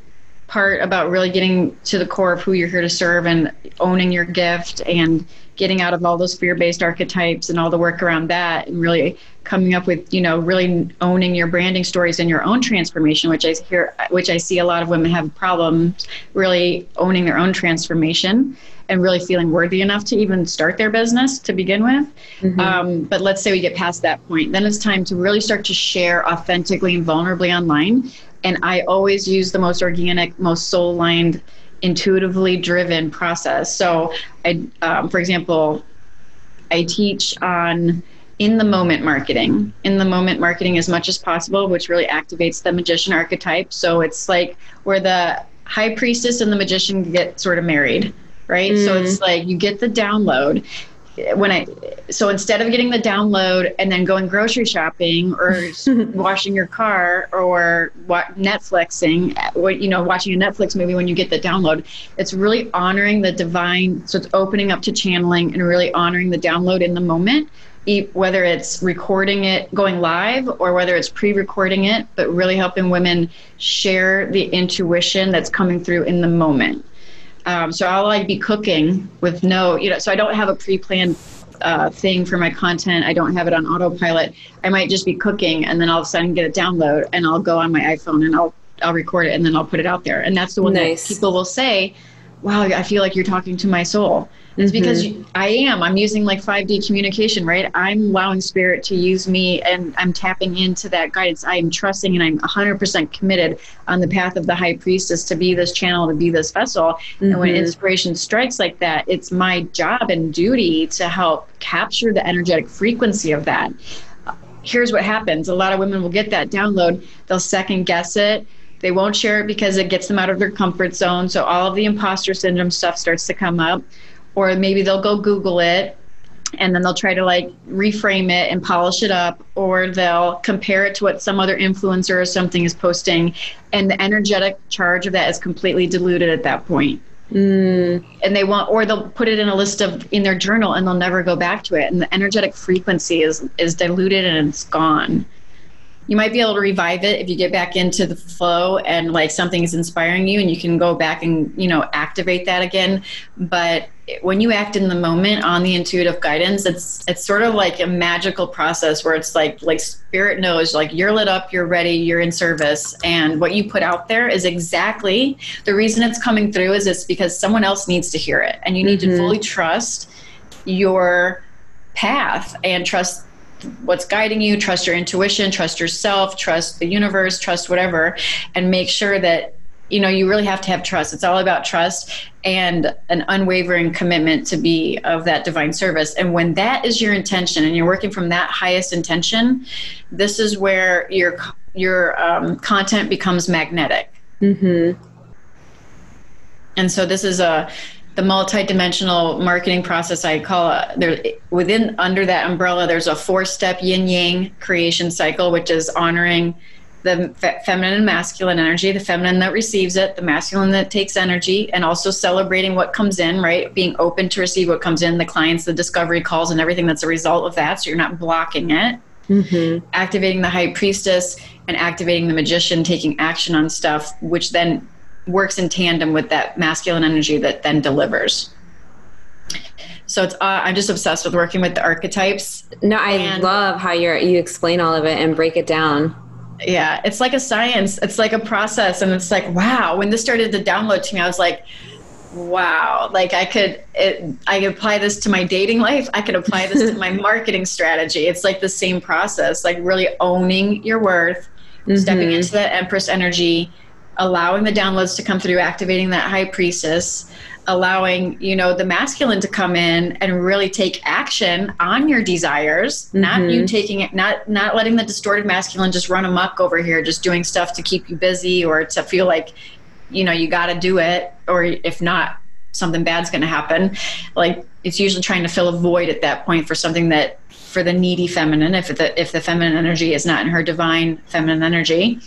[SPEAKER 2] part about really getting to the core of who you're here to serve and owning your gift and getting out of all those fear-based archetypes and all the work around that and really coming up with you know really owning your branding stories and your own transformation which i hear which i see a lot of women have problems really owning their own transformation and really feeling worthy enough to even start their business to begin with. Mm-hmm. Um, but let's say we get past that point, then it's time to really start to share authentically and vulnerably online. And I always use the most organic, most soul lined, intuitively driven process. So, I, um, for example, I teach on in the moment marketing in the moment marketing as much as possible which really activates the magician archetype so it's like where the high priestess and the magician get sort of married right? Mm. So it's like you get the download when I so instead of getting the download and then going grocery shopping or washing your car or what Netflixing, what you know, watching a Netflix movie when you get the download, it's really honoring the divine. So it's opening up to channeling and really honoring the download in the moment, whether it's recording it, going live, or whether it's pre-recording it, but really helping women share the intuition that's coming through in the moment. Um, so I'll like be cooking with no, you know, so I don't have a pre-planned uh, thing for my content. I don't have it on autopilot. I might just be cooking and then all of a sudden get a download and I'll go on my iPhone and I'll I'll record it and then I'll put it out there. And that's the one nice. that people will say, "Wow, I feel like you're talking to my soul." It's mm-hmm. because I am. I'm using like 5D communication, right? I'm allowing spirit to use me and I'm tapping into that guidance. I am trusting and I'm 100% committed on the path of the high priestess to be this channel, to be this vessel. Mm-hmm. And when mm-hmm. inspiration strikes like that, it's my job and duty to help capture the energetic frequency of that. Here's what happens a lot of women will get that download, they'll second guess it. They won't share it because it gets them out of their comfort zone. So all of the imposter syndrome stuff starts to come up. Or maybe they'll go Google it and then they'll try to like reframe it and polish it up. Or they'll compare it to what some other influencer or something is posting. And the energetic charge of that is completely diluted at that point. Mm. and they want or they'll put it in a list of in their journal and they'll never go back to it. And the energetic frequency is is diluted and it's gone you might be able to revive it if you get back into the flow and like something is inspiring you and you can go back and you know activate that again. But when you act in the moment on the intuitive guidance it's it's sort of like a magical process where it's like like spirit knows like you're lit up you're ready you're in service. And what you put out there is exactly the reason it's coming through is it's because someone else needs to hear it. And you need mm-hmm. to fully trust your path and trust what's guiding you, trust your intuition, trust yourself, trust the universe, trust whatever, and make sure that you know you really have to have trust. It's all about trust and an unwavering commitment to be of that divine service. And when that is your intention and you're working from that highest intention this is where your your um, content becomes magnetic. Mm-hmm. and so this is a the multi-dimensional marketing process i call it there within under that umbrella there's a four step yin yang creation cycle which is honoring the fe- feminine and masculine energy the feminine that receives it the masculine that takes energy and also celebrating what comes in right being open to receive what comes in the clients the discovery calls and everything that's a result of that so you're not blocking it mm-hmm. activating the high priestess and activating the magician taking action on stuff which then works in tandem with that masculine energy that then delivers. So it's uh, I'm just obsessed with working with the archetypes.
[SPEAKER 1] No, I and, love how you you explain all of it and break it down.
[SPEAKER 2] Yeah, it's like a science. It's like a process, and it's like wow. When this started to download to me, I was like, wow. Like I could it, I could apply this to my dating life. I could apply this to my marketing strategy. It's like the same process. Like really owning your worth, mm-hmm. stepping into that Empress energy allowing the downloads to come through, activating that high priestess, allowing you know the masculine to come in and really take action on your desires mm-hmm. not you taking it not not letting the distorted masculine just run amok over here just doing stuff to keep you busy or to feel like you know you got to do it or if not something bad's going to happen like it's usually trying to fill a void at that point for something that for the needy feminine if the if the feminine energy is not in her divine feminine energy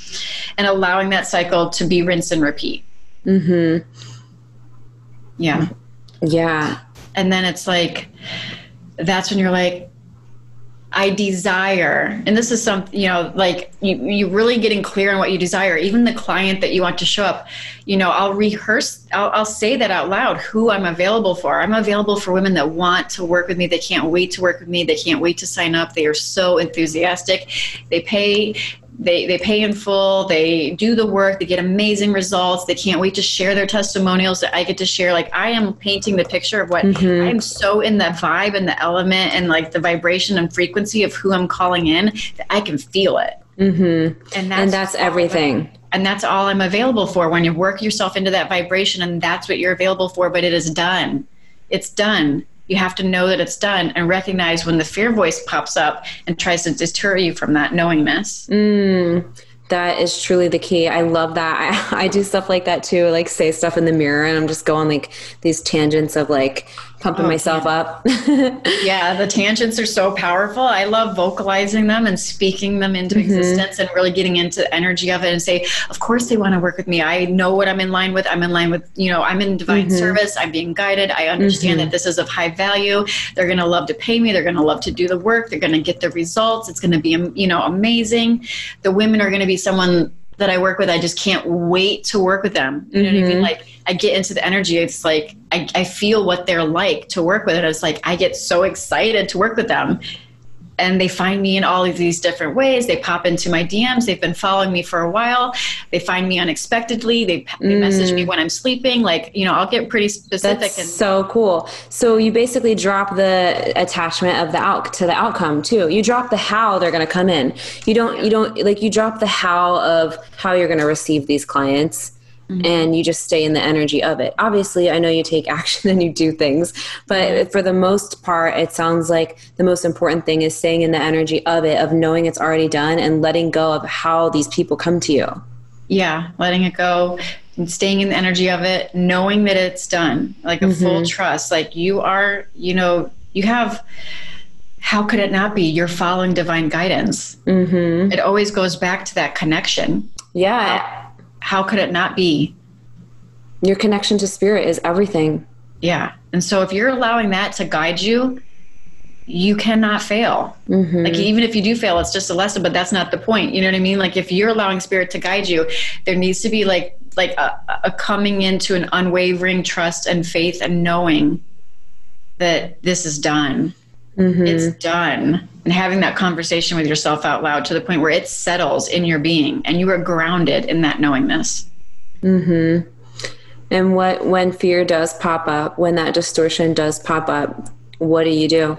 [SPEAKER 2] and allowing that cycle to be rinse and repeat. Mhm yeah.
[SPEAKER 1] Yeah.
[SPEAKER 2] And then it's like that's when you're like I desire, and this is something, you know, like you, you really getting clear on what you desire. Even the client that you want to show up, you know, I'll rehearse, I'll, I'll say that out loud who I'm available for. I'm available for women that want to work with me. They can't wait to work with me. They can't wait to sign up. They are so enthusiastic. They pay they, they pay in full they do the work they get amazing results they can't wait to share their testimonials that i get to share. Like i am painting the picture of what mm-hmm. i'm so in the vibe and the element and like the vibration and frequency of who i'm calling in that i can feel it.
[SPEAKER 1] Mm-hmm. and that's, and that's everything.
[SPEAKER 2] and that's all i'm available for. When you work yourself into that vibration and that's what you're available for but it is done. It's done you have to know that it's done and recognize when the fear voice pops up and tries to deter you from that knowingness.
[SPEAKER 1] Mm, that is truly the key. I love that. I, I do stuff like that too, like say stuff in the mirror and I'm just going like these tangents of like pumping oh, myself up.
[SPEAKER 2] yeah, the tangents are so powerful. I love vocalizing them and speaking them into mm-hmm. existence and really getting into the energy of it and say, of course they want to work with me. I know what I'm in line with. I'm in line with, you know, I'm in divine mm-hmm. service. I'm being guided. I understand mm-hmm. that this is of high value. They're going to love to pay me. They're going to love to do the work. They're going to get the results. It's going to be, you know, amazing. The women are going to be someone that I work with, I just can't wait to work with them. You know mm-hmm. what I mean? Mm-hmm. Like I get into the energy. It's like I, I feel what they're like to work with. And it's like I get so excited to work with them and they find me in all of these different ways. They pop into my DMs. They've been following me for a while. They find me unexpectedly. They, they mm. message me when I'm sleeping. Like, you know, I'll get pretty specific.
[SPEAKER 1] That's and so cool. So you basically drop the attachment of the out to the outcome too. You drop the how they're going to come in. You don't, you don't like you drop the how of how you're going to receive these clients Mm-hmm. and you just stay in the energy of it. Obviously, I know you take action and you do things, but for the most part, it sounds like the most important thing is staying in the energy of it, of knowing it's already done and letting go of how these people come to you.
[SPEAKER 2] Yeah, letting it go and staying in the energy of it, knowing that it's done, like a mm-hmm. full trust. Like you are, you know, you have how could it not be? You're following divine guidance. Mm-hmm. It always goes back to that connection.
[SPEAKER 1] Yeah
[SPEAKER 2] how could it not be?
[SPEAKER 1] Your connection to spirit is everything.
[SPEAKER 2] Yeah. And so if you're allowing that to guide you, you cannot fail. Mm-hmm. Like even if you do fail, it's just a lesson, but that's not the point. You know what I mean? Like if you're allowing spirit to guide you, there needs to be like like a, a coming into an unwavering trust and faith and knowing that this is done. Mm-hmm. It's done. And having that conversation with yourself out loud to the point where it settles in your being and you are grounded in that knowingness.
[SPEAKER 1] Mm-hmm. And what when fear does pop up, when that distortion does pop up, what do you do?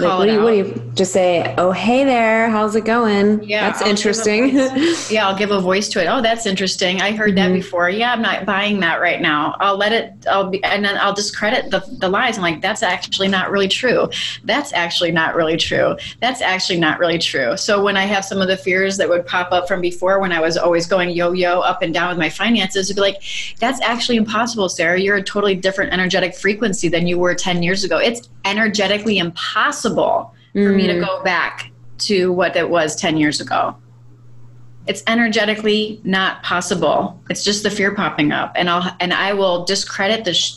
[SPEAKER 1] Like, what, do you, what do you just say? Oh, hey there, how's it going? Yeah, that's I'll interesting.
[SPEAKER 2] yeah, I'll give a voice to it. Oh, that's interesting. I heard mm-hmm. that before. Yeah, I'm not buying that right now. I'll let it. I'll be, and then I'll discredit the the lies. I'm like, that's actually not really true. That's actually not really true. That's actually not really true. So when I have some of the fears that would pop up from before, when I was always going yo yo up and down with my finances, to be like, that's actually impossible, Sarah. You're a totally different energetic frequency than you were ten years ago. It's energetically impossible mm. for me to mm. go back to what it was 10 years ago it's energetically not possible it's just the fear popping up and i'll and i will discredit the sh-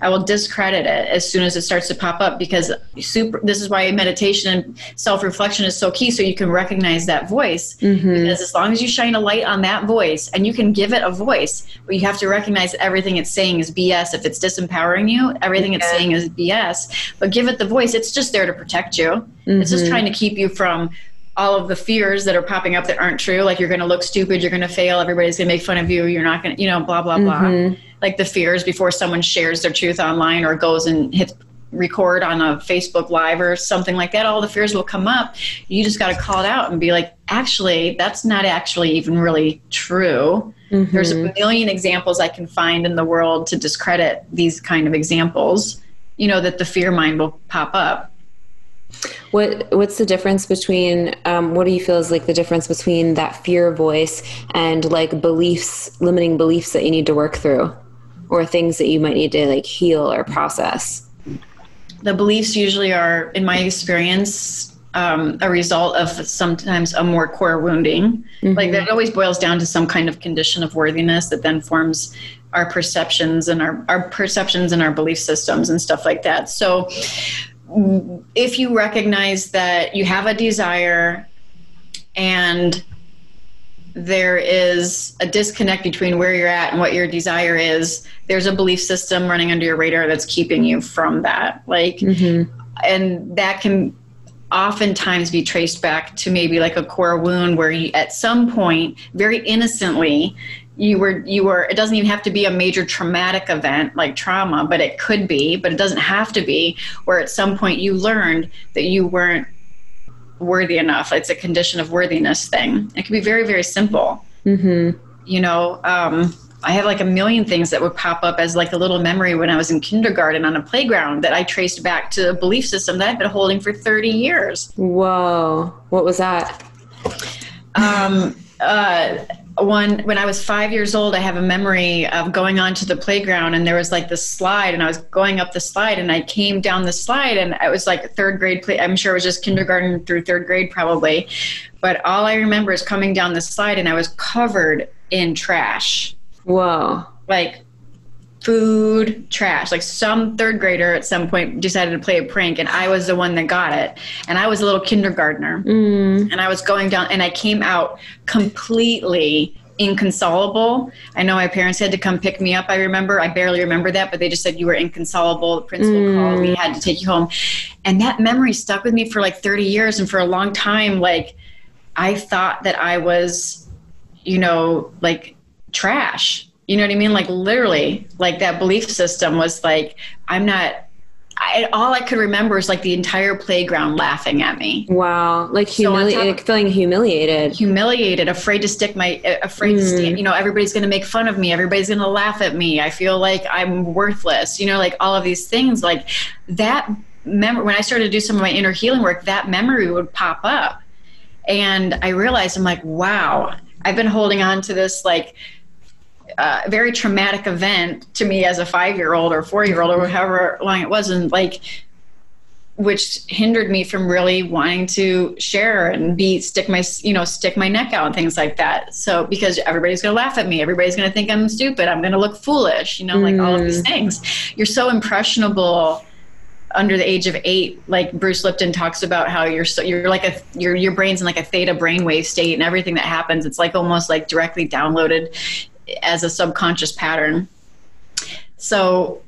[SPEAKER 2] i will discredit it as soon as it starts to pop up because super this is why meditation and self-reflection is so key so you can recognize that voice mm-hmm. because as long as you shine a light on that voice and you can give it a voice but you have to recognize that everything it's saying is bs if it's disempowering you everything yeah. it's saying is bs but give it the voice it's just there to protect you mm-hmm. it's just mm-hmm. trying to keep you from all of the fears that are popping up that aren't true like you're going to look stupid you're going to fail everybody's going to make fun of you you're not going to you know blah blah blah mm-hmm. like the fears before someone shares their truth online or goes and hits record on a facebook live or something like that all the fears will come up you just got to call it out and be like actually that's not actually even really true mm-hmm. there's a million examples i can find in the world to discredit these kind of examples you know that the fear mind will pop up
[SPEAKER 1] what what's the difference between um, what do you feel is like the difference between that fear voice and like beliefs, limiting beliefs that you need to work through, or things that you might need to like heal or process?
[SPEAKER 2] The beliefs usually are, in my experience, um, a result of sometimes a more core wounding. Mm-hmm. Like that always boils down to some kind of condition of worthiness that then forms our perceptions and our, our perceptions and our belief systems and stuff like that. So if you recognize that you have a desire and there is a disconnect between where you're at and what your desire is there's a belief system running under your radar that's keeping you from that like mm-hmm. and that can oftentimes be traced back to maybe like a core wound where you at some point very innocently you were you were it doesn't even have to be a major traumatic event like trauma but it could be but it doesn't have to be where at some point you learned that you weren't worthy enough. It's a condition of worthiness thing. It can be very very simple. Mm-hmm. you know um, i have like a million things that would pop up as like a little memory when i was in kindergarten on a playground that i traced back to a belief system that i've been holding for 30 years.
[SPEAKER 1] Whoa. What was that?
[SPEAKER 2] Um, uh, one when I was five years old, I have a memory of going onto the playground and there was like this slide, and I was going up the slide, and I came down the slide, and I was like third grade. Play, I'm sure it was just kindergarten through third grade, probably. But all I remember is coming down the slide, and I was covered in trash.
[SPEAKER 1] Whoa!
[SPEAKER 2] Like food trash. Like some third grader at some point decided to play a prank, and I was the one that got it. And I was a little kindergartner, mm. and I was going down, and I came out completely inconsolable. I know my parents had to come pick me up. I remember, I barely remember that, but they just said you were inconsolable. The principal mm. called, we had to take you home. And that memory stuck with me for like 30 years. And for a long time, like, I thought that I was, you know, like trash you know what I mean? Like literally, like that belief system was like, I'm not. I, all I could remember is like the entire playground laughing at me.
[SPEAKER 1] Wow, like humiliated, so feeling humiliated,
[SPEAKER 2] humiliated, afraid to stick my, afraid mm. to stand. You know, everybody's going to make fun of me. Everybody's going to laugh at me. I feel like I'm worthless. You know, like all of these things. Like that memory. When I started to do some of my inner healing work, that memory would pop up, and I realized I'm like, wow, I've been holding on to this like uh, very traumatic event to me as a five year old or four year old or however long it was, and like, which hindered me from really wanting to share and be stick my you know stick my neck out and things like that. So because everybody's gonna laugh at me, everybody's gonna think I'm stupid, I'm gonna look foolish, you know, like all of these mm. things. You're so impressionable under the age of eight, like Bruce Lipton talks about how you're so, you're like a your your brain's in like a theta brainwave state, and everything that happens, it's like almost like directly downloaded as a subconscious pattern. So,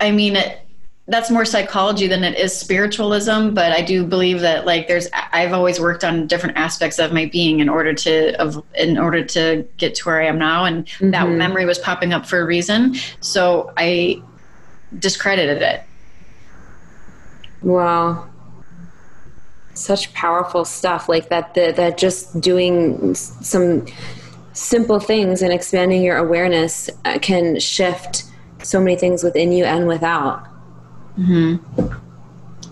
[SPEAKER 2] I mean, it, that's more psychology than it is spiritualism but i do believe that like there's i've always worked on different aspects of my being in order to of in order to get to where i am now and mm-hmm. that memory was popping up for a reason so i discredited it
[SPEAKER 1] wow such powerful stuff like that that, that just doing some simple things and expanding your awareness uh, can shift so many things within you and without.
[SPEAKER 2] hmm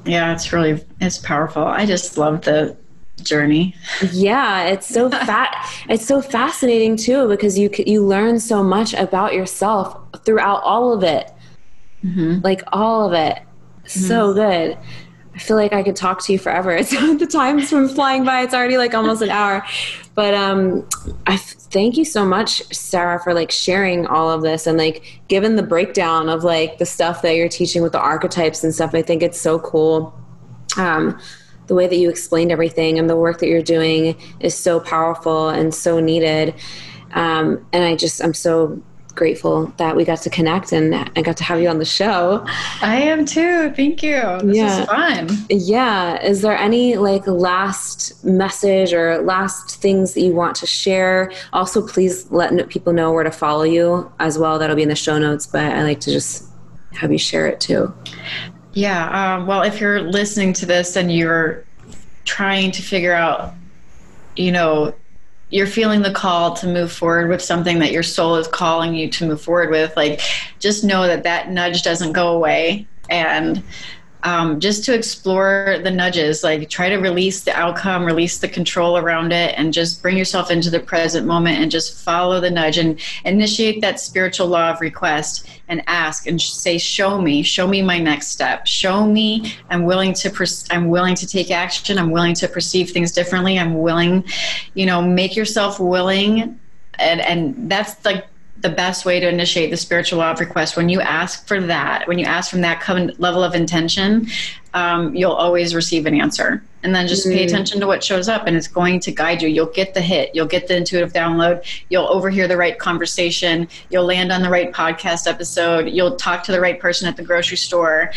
[SPEAKER 2] Yeah, it's really it's powerful. I just love the journey.
[SPEAKER 1] Yeah, it's so fat. it's so fascinating too because you you learn so much about yourself throughout all of it. Mm-hmm. Like all of it. Mm-hmm. So good. I feel like I could talk to you forever. It's the time's been flying by. It's already like almost an hour. But um, I thank you so much, Sarah, for like sharing all of this and like given the breakdown of like the stuff that you're teaching with the archetypes and stuff. I think it's so cool. Um, the way that you explained everything and the work that you're doing is so powerful and so needed. Um, and I just I'm so grateful that we got to connect and I got to have you on the show.
[SPEAKER 2] I am too. Thank you. This yeah. is fun.
[SPEAKER 1] Yeah. Is there any like last message or last things that you want to share? Also, please let people know where to follow you as well. That'll be in the show notes, but I like to just have you share it too.
[SPEAKER 2] Yeah. Um, well, if you're listening to this and you're trying to figure out, you know, you're feeling the call to move forward with something that your soul is calling you to move forward with like just know that that nudge doesn't go away. And um, just to explore the nudges like try to release the outcome release the control around it and just bring yourself into the present moment and just follow the nudge and initiate that spiritual law of request and ask and say show me show me my next step. Show me i'm willing to pers- i'm willing to take action. I'm willing to perceive things differently. I'm willing you know make yourself willing and and that's like the best way to initiate the spiritual love request when you ask for that when you ask from that level of intention um, you'll always receive an answer. And then just mm. pay attention to what shows up and it's going to guide you. You'll get the hit. You'll get the intuitive download. You'll overhear the right conversation. You'll land on the right podcast episode. You'll talk to the right person at the grocery store.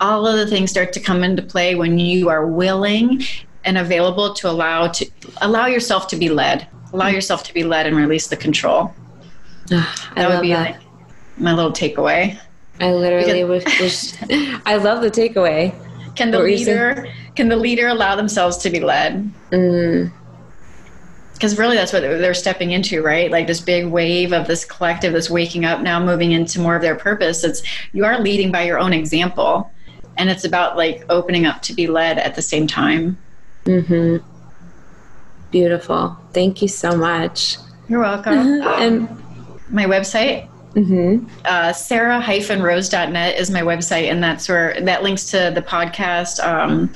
[SPEAKER 2] All of the things start to come into play when you are willing and available to allow to allow yourself to be led. Allow mm. yourself to be led and release the control
[SPEAKER 1] that would be that. like
[SPEAKER 2] my little takeaway.
[SPEAKER 1] I literally wish I love the takeaway.
[SPEAKER 2] Can the leader can the leader allow themselves to be led? Mm. Because really that's what they're stepping into right? Like this big wave of this collective that's waking up now moving into more of their purpose. It's you are leading by your own example. And it's about like opening up to be led at the same time.
[SPEAKER 1] Mm-hmm. Beautiful. Thank you so much.
[SPEAKER 2] You're welcome. And my website. Mm-hmm. Uh, sarah-rose.net is my website, and that's where that links to the podcast um,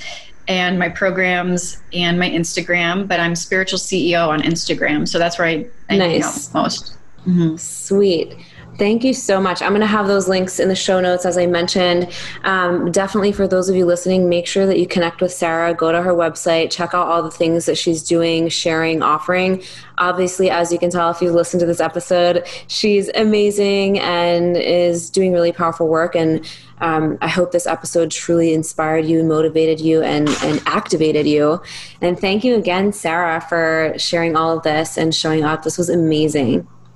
[SPEAKER 2] and my programs and my Instagram. But I'm spiritual CEO on Instagram, so that's where I, I nice. most.
[SPEAKER 1] Mm-hmm. Sweet. Thank you so much. I'm going to have those links in the show notes, as I mentioned. Um, definitely for those of you listening, make sure that you connect with Sarah. Go to her website, check out all the things that she's doing, sharing, offering. Obviously, as you can tell if you've listened to this episode, she's amazing and is doing really powerful work. And um, I hope this episode truly inspired you, motivated you, and, and activated you. And thank you again, Sarah, for sharing all of this and showing up. This was amazing.